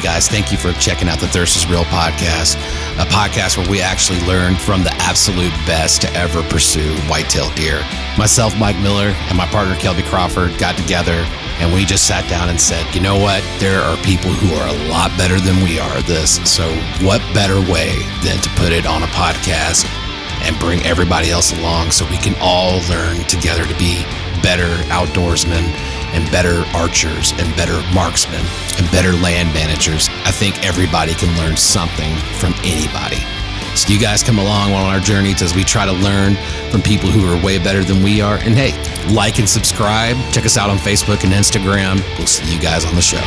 guys, thank you for checking out the Thirst is Real podcast, a podcast where we actually learn from the absolute best to ever pursue whitetail deer. Myself, Mike Miller, and my partner, Kelby Crawford, got together and we just sat down and said, you know what? There are people who are a lot better than we are at this. So, what better way than to put it on a podcast and bring everybody else along so we can all learn together to be better outdoorsmen and better archers and better marksmen and better land managers. I think everybody can learn something from anybody. So you guys come along on our journeys as we try to learn from people who are way better than we are. And hey, like and subscribe. Check us out on Facebook and Instagram. We'll see you guys on the show.